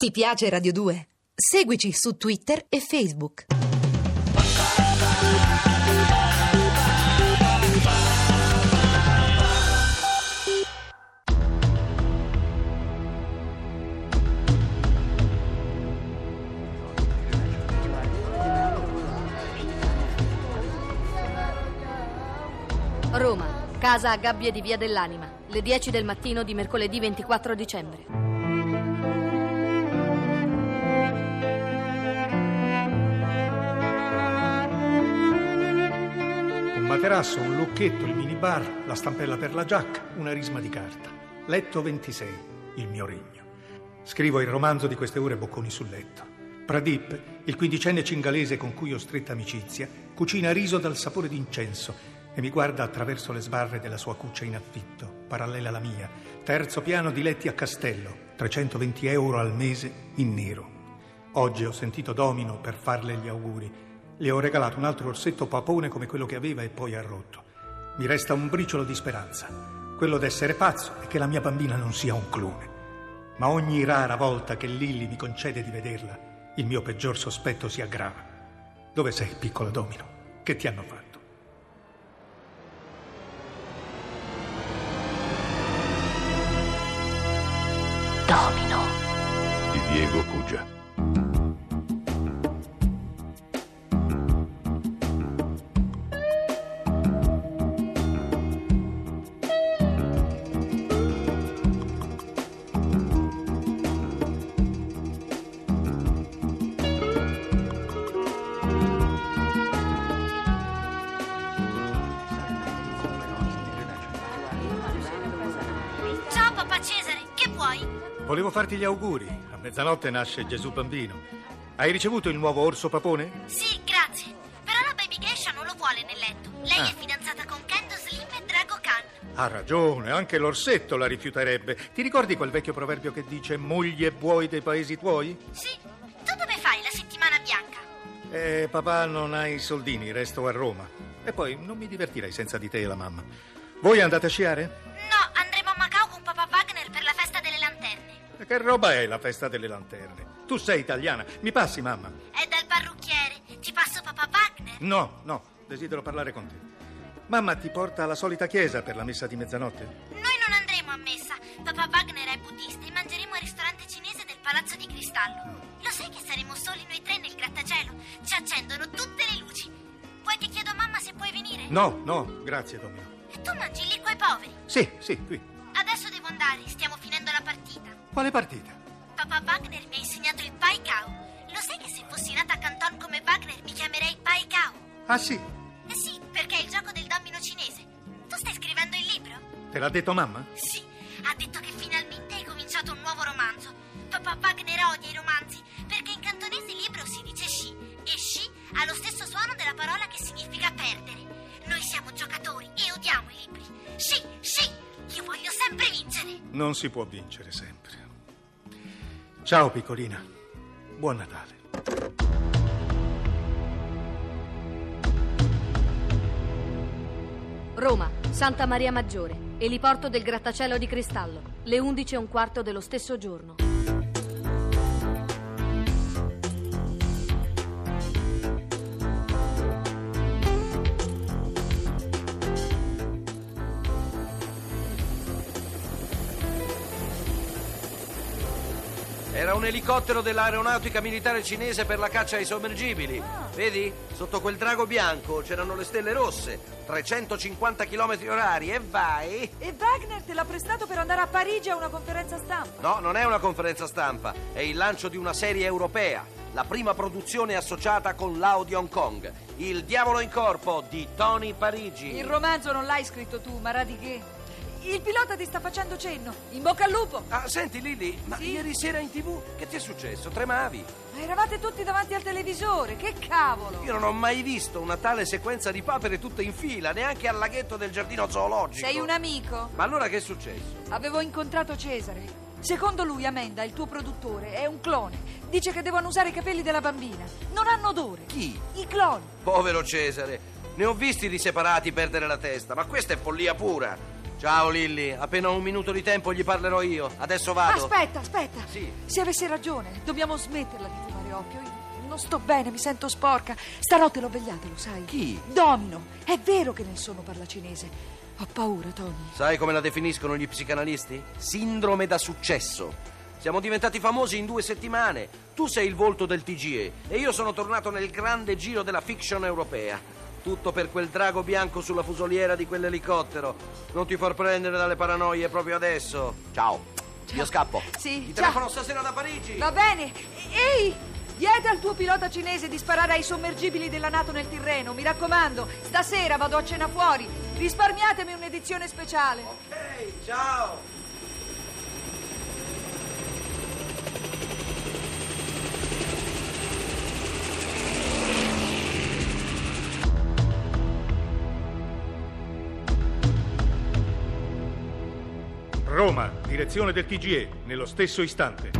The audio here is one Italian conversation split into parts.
Ti piace Radio 2? Seguici su Twitter e Facebook. Roma, casa a gabbie di Via dell'Anima, le 10 del mattino di mercoledì 24 dicembre. Materasso, un lucchetto, il minibar, la stampella per la giacca, una risma di carta. Letto 26, il mio regno. Scrivo il romanzo di queste ore bocconi sul letto. Pradip, il quindicenne cingalese con cui ho stretta amicizia, cucina riso dal sapore d'incenso e mi guarda attraverso le sbarre della sua cuccia in affitto, parallela alla mia. Terzo piano di letti a castello, 320 euro al mese in nero. Oggi ho sentito Domino per farle gli auguri. Le ho regalato un altro orsetto papone come quello che aveva e poi ha rotto. Mi resta un briciolo di speranza, quello d'essere pazzo e che la mia bambina non sia un clone. Ma ogni rara volta che Lilli mi concede di vederla, il mio peggior sospetto si aggrava. Dove sei, piccolo Domino? Che ti hanno fatto? Domino. di Diego Cugia. Volevo farti gli auguri. A mezzanotte nasce Gesù bambino. Hai ricevuto il nuovo orso papone? Sì, grazie. Però la baby geisha non lo vuole nel letto. Lei Ah. è fidanzata con Kendo Slim e Drago Khan. Ha ragione, anche l'orsetto la rifiuterebbe. Ti ricordi quel vecchio proverbio che dice mogli e buoi dei paesi tuoi? Sì. Tu dove fai la settimana bianca? Eh, papà non ha i soldini, resto a Roma. E poi non mi divertirei senza di te e la mamma. Voi andate a sciare? Che roba è la festa delle lanterne? Tu sei italiana, mi passi mamma? È dal parrucchiere. Ti passo papà Wagner? No, no, desidero parlare con te. Mamma ti porta alla solita chiesa per la messa di mezzanotte? Noi non andremo a messa. Papà Wagner è buddista e mangeremo al ristorante cinese del Palazzo di Cristallo. Lo sai che saremo soli noi tre nel grattacielo? Ci accendono tutte le luci. Vuoi che chiedo a mamma se puoi venire? No, no, grazie Domino. E tu mangi lì coi poveri. Sì, sì, qui. Adesso devo andare, stiamo finendo la partita. Quale partita? Papà Wagner mi ha insegnato il Pai Cao. Lo sai che se fossi nata a Canton come Wagner mi chiamerei Pai Cao? Ah sì, Eh sì, perché è il gioco del domino cinese. Tu stai scrivendo il libro? te l'ha detto mamma? Sì, ha detto che finalmente hai cominciato un nuovo romanzo. Papà Wagner odia i romanzi perché in cantonese libro si dice sci e sci ha lo stesso suono della parola che significa perdere. Noi siamo giocatori e odiamo i libri. Sci, sci, io voglio sempre vincere. Non si può vincere sempre. Ciao piccolina, buon Natale. Roma, Santa Maria Maggiore, eliporto del grattacielo di cristallo, le 11 e un quarto dello stesso giorno. Era un elicottero dell'aeronautica militare cinese per la caccia ai sommergibili. Vedi? Sotto quel drago bianco c'erano le stelle rosse. 350 km orari e vai. E Wagner te l'ha prestato per andare a Parigi a una conferenza stampa. No, non è una conferenza stampa, è il lancio di una serie europea. La prima produzione associata con l'AO di Hong Kong. Il diavolo in corpo di Tony Parigi. Il romanzo non l'hai scritto tu, ma radiché. Il pilota ti sta facendo cenno. In bocca al lupo. Ah, senti Lilli, ma Sì? ieri sera in tv che ti è successo? Tremavi? Ma eravate tutti davanti al televisore. Che cavolo. Io non ho mai visto una tale sequenza di papere tutte in fila, neanche al laghetto del giardino zoologico. Sei un amico? Ma allora che è successo? Avevo incontrato Cesare. Secondo lui, Amanda, il tuo produttore, è un clone. Dice che devono usare i capelli della bambina. Non hanno odore. Chi? I cloni. Povero Cesare, ne ho visti di separati perdere la testa, ma questa è follia pura. Ciao Lilli, appena un minuto di tempo gli parlerò io. Adesso vado. Aspetta, aspetta. Sì. Se avessi ragione, dobbiamo smetterla di fumare oppio. Io non sto bene, mi sento sporca. Stanotte l'ho vegliata, lo sai? Chi? Domino. È vero che nel sonno parla cinese. Ho paura, Tony. Sai come la definiscono gli psicanalisti? Sindrome da successo. Siamo diventati famosi in due settimane. Tu sei il volto del TGE e io sono tornato nel grande giro della fiction europea. Tutto per quel drago bianco sulla fusoliera di quell'elicottero. Non ti far prendere dalle paranoie proprio adesso. Ciao. Io scappo. Sì, Ti ciao. telefono stasera da Parigi. Va bene. Ehi! Chiede al tuo pilota cinese di sparare ai sommergibili della Nato nel Tirreno. Mi raccomando, stasera vado a cena fuori. Risparmiatemi un'edizione speciale. Ok, ciao. Roma, direzione del TGE, nello stesso istante.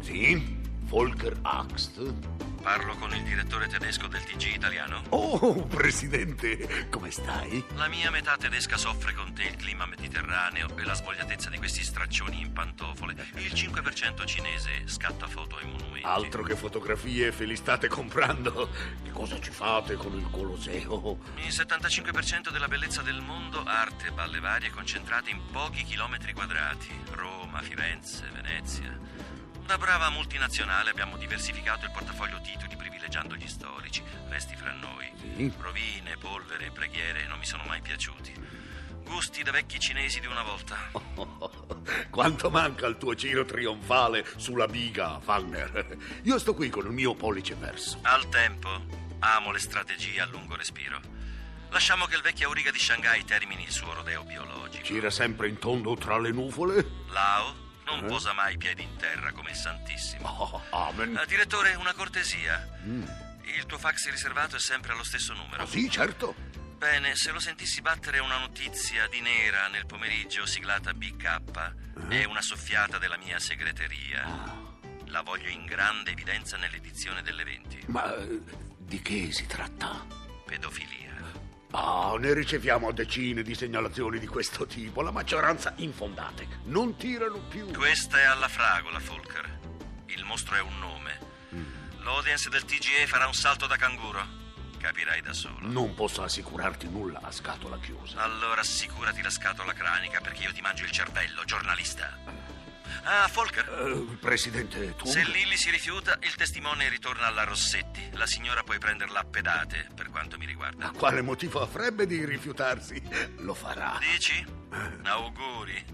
Sì? Volker Axt? Parlo con il direttore tedesco del TG italiano. Oh, presidente, come stai? La mia metà tedesca soffre con te il clima mediterraneo e la svogliatezza di questi straccioni in pantofole. Il 5% cinese scatta foto ai monumenti. Altro che fotografie ve li state comprando. Che cosa ci fate con il Colosseo? Il 75% della bellezza del mondo, arte balle varie concentrate in pochi chilometri quadrati. Roma, Firenze, Venezia. Da brava multinazionale abbiamo diversificato il portafoglio titoli privilegiando gli storici. Resti fra noi. Sì. Rovine, polvere, preghiere non mi sono mai piaciuti. Gusti da vecchi cinesi di una volta. Quanto manca il tuo giro trionfale sulla biga, Wagner? Io sto qui con il mio pollice verso. Al tempo, amo le strategie a lungo respiro. Lasciamo che il vecchio auriga di Shanghai termini il suo rodeo biologico. Gira sempre in tondo tra le nuvole? Lao non posa mai piedi in terra come il Santissimo. Oh, amen. Eh, direttore, una cortesia. Il tuo fax riservato è sempre allo stesso numero. Ah, sì, certo. Bene, se lo sentissi battere una notizia di nera nel pomeriggio siglata BK, è una soffiata della mia segreteria. La voglio in grande evidenza nell'edizione delle 20. Ma eh, di che si tratta? Pedofilia. Ah, ne riceviamo decine di segnalazioni di questo tipo, la maggioranza infondate. Non tirano più. Questa è alla fragola, Folker. Il mostro è un nome. L'audience del TGE farà un salto da canguro. Capirai da solo. Non posso assicurarti nulla a scatola chiusa. Allora assicurati la scatola cranica perché io ti mangio il cervello, giornalista. Ah, Folker. Eh, presidente, tu... Se Lilly si rifiuta, il testimone ritorna alla Rossetti. La signora puoi prenderla a pedate, per quanto mi riguarda. A quale motivo avrebbe di rifiutarsi? Lo farà. Dici? Auguri.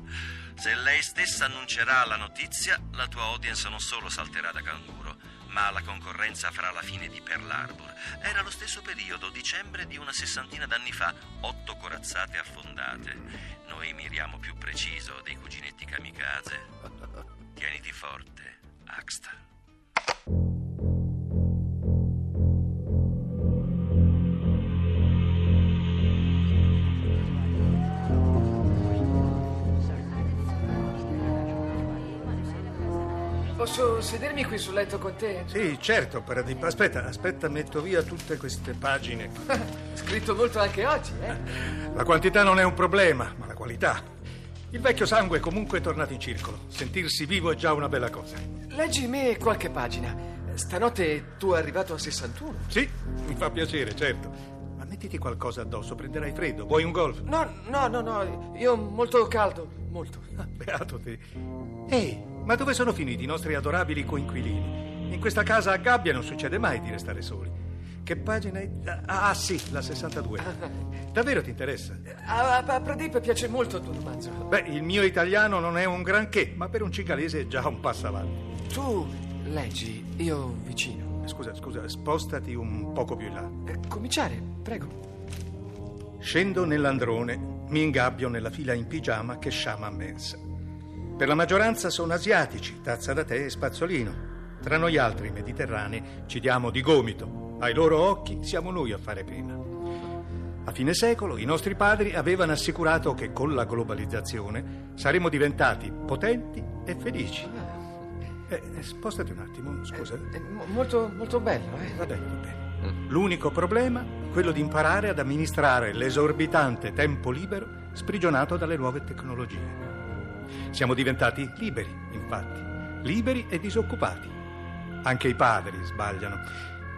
Se lei stessa annuncerà la notizia, la tua audience non solo salterà da canguro, ma la concorrenza farà la fine di Pearl Harbor. Era lo stesso periodo, dicembre di una sessantina d'anni fa, otto corazzate affondate. Noi miriamo più preciso dei cuginetti kamikaze. Tieniti forte, Axta. Posso sedermi qui sul letto con te? Sì, certo, Paradip. Aspetta, aspetta, metto via tutte queste pagine. Scritto molto anche oggi, eh? La quantità non è un problema, ma la qualità. Il vecchio sangue è comunque tornato in circolo. Sentirsi vivo è già una bella cosa. Leggi me qualche pagina. Stanotte tu è arrivato a 61. Sì, mi fa piacere, certo. Ma mettiti qualcosa addosso, prenderai freddo. Vuoi un golf? No, no, no, no. Io molto caldo. Molto. Beato te. Ehi, ma dove sono finiti i nostri adorabili coinquilini? In questa casa a gabbia non succede mai di restare soli. Che pagina è? Ah, ah, sì, la 62. Davvero ti interessa? A, a- a Pradip piace molto il tuo romanzo. Beh, il mio italiano non è un granché, ma per un cicalese è già un passo avanti. Tu leggi, io vicino. Scusa, scusa, spostati un poco più in là. Eh, cominciare, prego. Scendo nell'androne, mi ingabbio nella fila in pigiama che sciama a mensa. Per la maggioranza sono asiatici, tazza da tè e spazzolino. Tra noi altri mediterranei ci diamo di gomito. Ai loro occhi siamo noi a fare pena. A fine secolo i nostri padri avevano assicurato che con la globalizzazione saremmo diventati potenti e felici. Eh, eh, spostati un attimo, scusa. È mo- molto, molto bello, eh? Va bene, va bene. L'unico problema, quello di imparare ad amministrare l'esorbitante tempo libero sprigionato dalle nuove tecnologie. Siamo diventati liberi, infatti, liberi e disoccupati. Anche i padri sbagliano,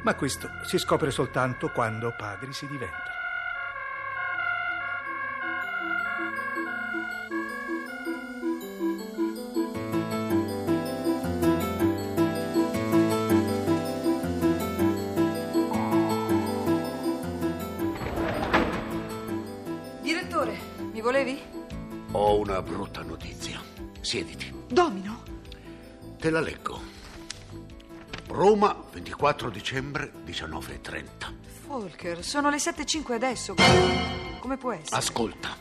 ma questo si scopre soltanto quando padri si diventano. Direttore, mi volevi? Ho una brutta notizia. Siediti. Domino? Te la leggo. Roma, 24 dicembre, 19.30. Volker, sono le 7.05 adesso. Come può essere? Ascolta.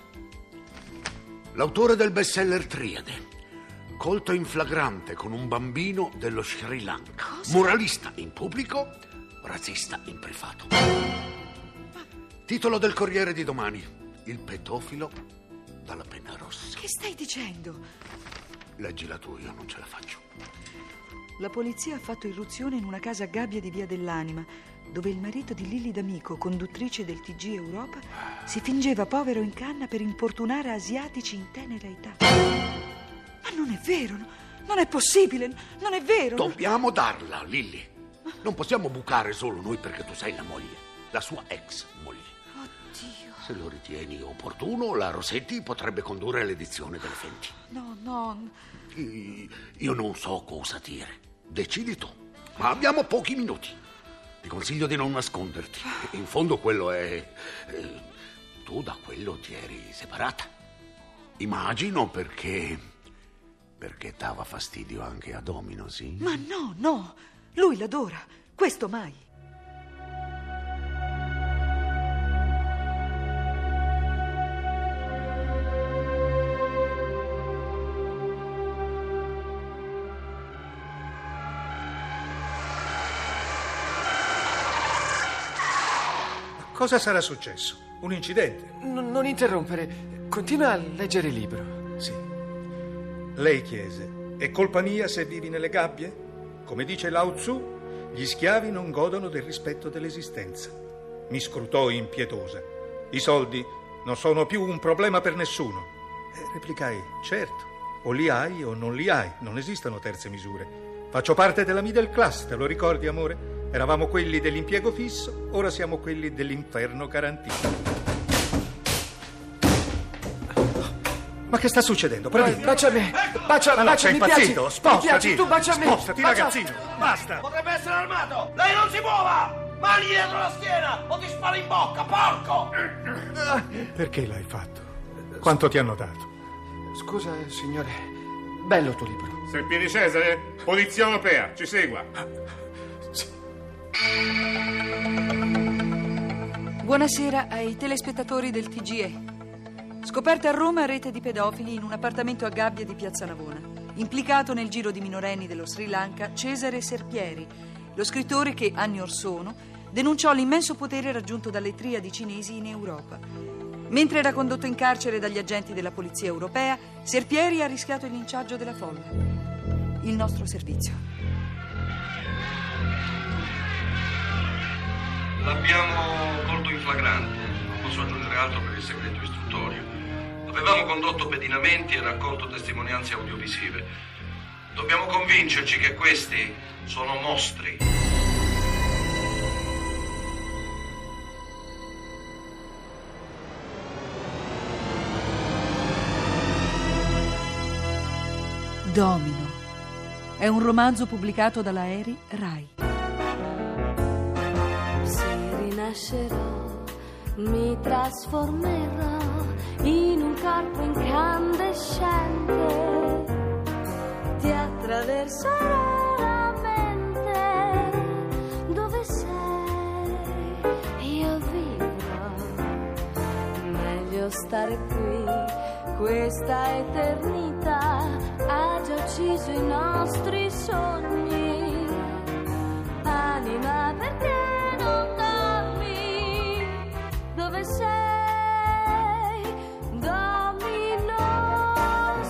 L'autore del bestseller Triade, colto in flagrante con un bambino dello Sri Lanka. Moralista in pubblico, razzista in privato. Titolo del Corriere di domani. Il pedofilo dalla penna rossa. Che stai dicendo? Leggila tu, io non ce la faccio. La polizia ha fatto irruzione in una casa a gabbia di Via dell'Anima, dove il marito di Lilli D'Amico, conduttrice del TG Europa, si fingeva povero in canna per importunare asiatici in tenera età. Ma non è vero, no- non è possibile, non è vero. Dobbiamo darla, Lilly. Non possiamo bucare solo noi perché tu sei la moglie, la sua ex Se lo ritieni opportuno, la Rossetti potrebbe condurre l'edizione delle Fenti. no, no. Io non so cosa dire. Decidi tu. Ma abbiamo pochi minuti. Ti consiglio di non nasconderti. In fondo quello è... eh, tu da quello ti eri separata. Immagino perché... Perché dava fastidio anche a Domino, sì? Ma no, no, lui l'adora, questo mai. Cosa sarà successo? Un incidente? Non, non interrompere. Continua a leggere il libro. Sì. Lei chiese: È colpa mia se vivi nelle gabbie? Come dice Lao Tzu, gli schiavi non godono del rispetto dell'esistenza. Mi scrutò impietosa. I soldi non sono più un problema per nessuno. E replicai: Certo, o li hai o non li hai, non esistono terze misure. Faccio parte della middle class, te lo ricordi, amore? Eravamo quelli dell'impiego fisso, ora siamo quelli dell'inferno garantito. Ma che sta succedendo? Prendi. bacia me. Bacia, Ma no, bacia, sei mi piaci. impazzito? Mi Spostati. piaci, tu bacia me. Spostati, Bacia- ragazzino. Basta. Potrebbe essere armato! Lei non si muova! Mani dietro la schiena o ti sparo in bocca, porco! Perché l'hai fatto? Quanto ti hanno dato? Scusa, signore. Bello tuo libro. Serpieri Cesare, Polizia Europea, ci segua. Buonasera ai telespettatori del TGE. Scoperta a Roma rete di pedofili in un appartamento a gabbia di Piazza Navona. Implicato nel giro di minorenni dello Sri Lanka Cesare Serpieri, lo scrittore che anni or sono denunciò l'immenso potere raggiunto dalle triadi cinesi in Europa. Mentre era condotto in carcere dagli agenti della polizia europea, Serpieri ha rischiato il linciaggio della folla. Il nostro servizio. L'abbiamo colto in flagrante, non posso aggiungere altro per il segreto istruttorio. Avevamo condotto pedinamenti e raccolto testimonianze audiovisive. Dobbiamo convincerci che questi sono mostri. Domino. È un romanzo pubblicato dalla Eri Rai. Rinascerò, mi trasformerò in un corpo incandescente. Ti attraverserò la mente. Dove sei? Io vivrò. Meglio stare qui, questa eternità ha già ucciso i nostri sogni. Anima perché dove sei, domino,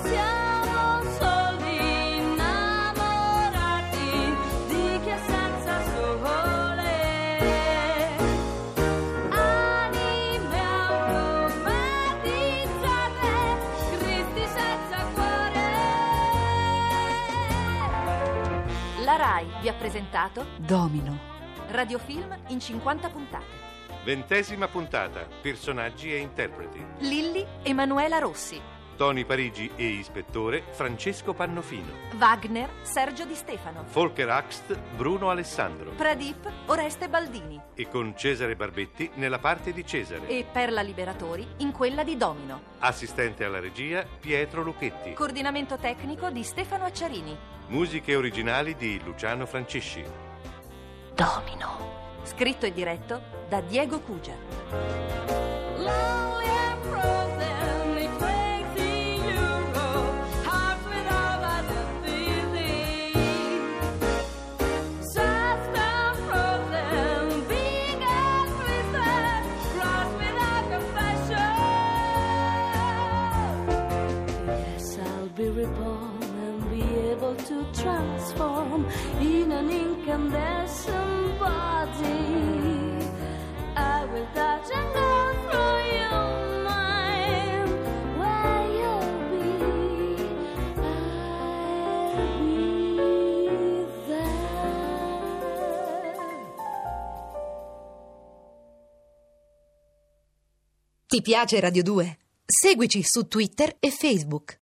siamo soli innamorati di chi è senza sole, anime automatizzate, Cristi senza cuore. La RAI vi ha presentato Domino, radiofilm in 50 puntate. Ventesima puntata. Personaggi e interpreti. Lilli Emanuela Rossi. Tony Parigi e ispettore Francesco Pannofino. Wagner Sergio Di Stefano. Volker Axt Bruno Alessandro. Pradip Oreste Baldini. E con Cesare Barbetti nella parte di Cesare. E Perla Liberatori in quella di Domino. Assistente alla regia Pietro Lucchetti. Coordinamento tecnico di Stefano Acciarini. Musiche originali di Luciano Francisci. Domino. Scritto e diretto da Diego Cugia. Yes, I'll be reborn able to transform in an incandescent body. I will touch and go through there. Ti piace Radio 2? Seguici su Twitter e Facebook.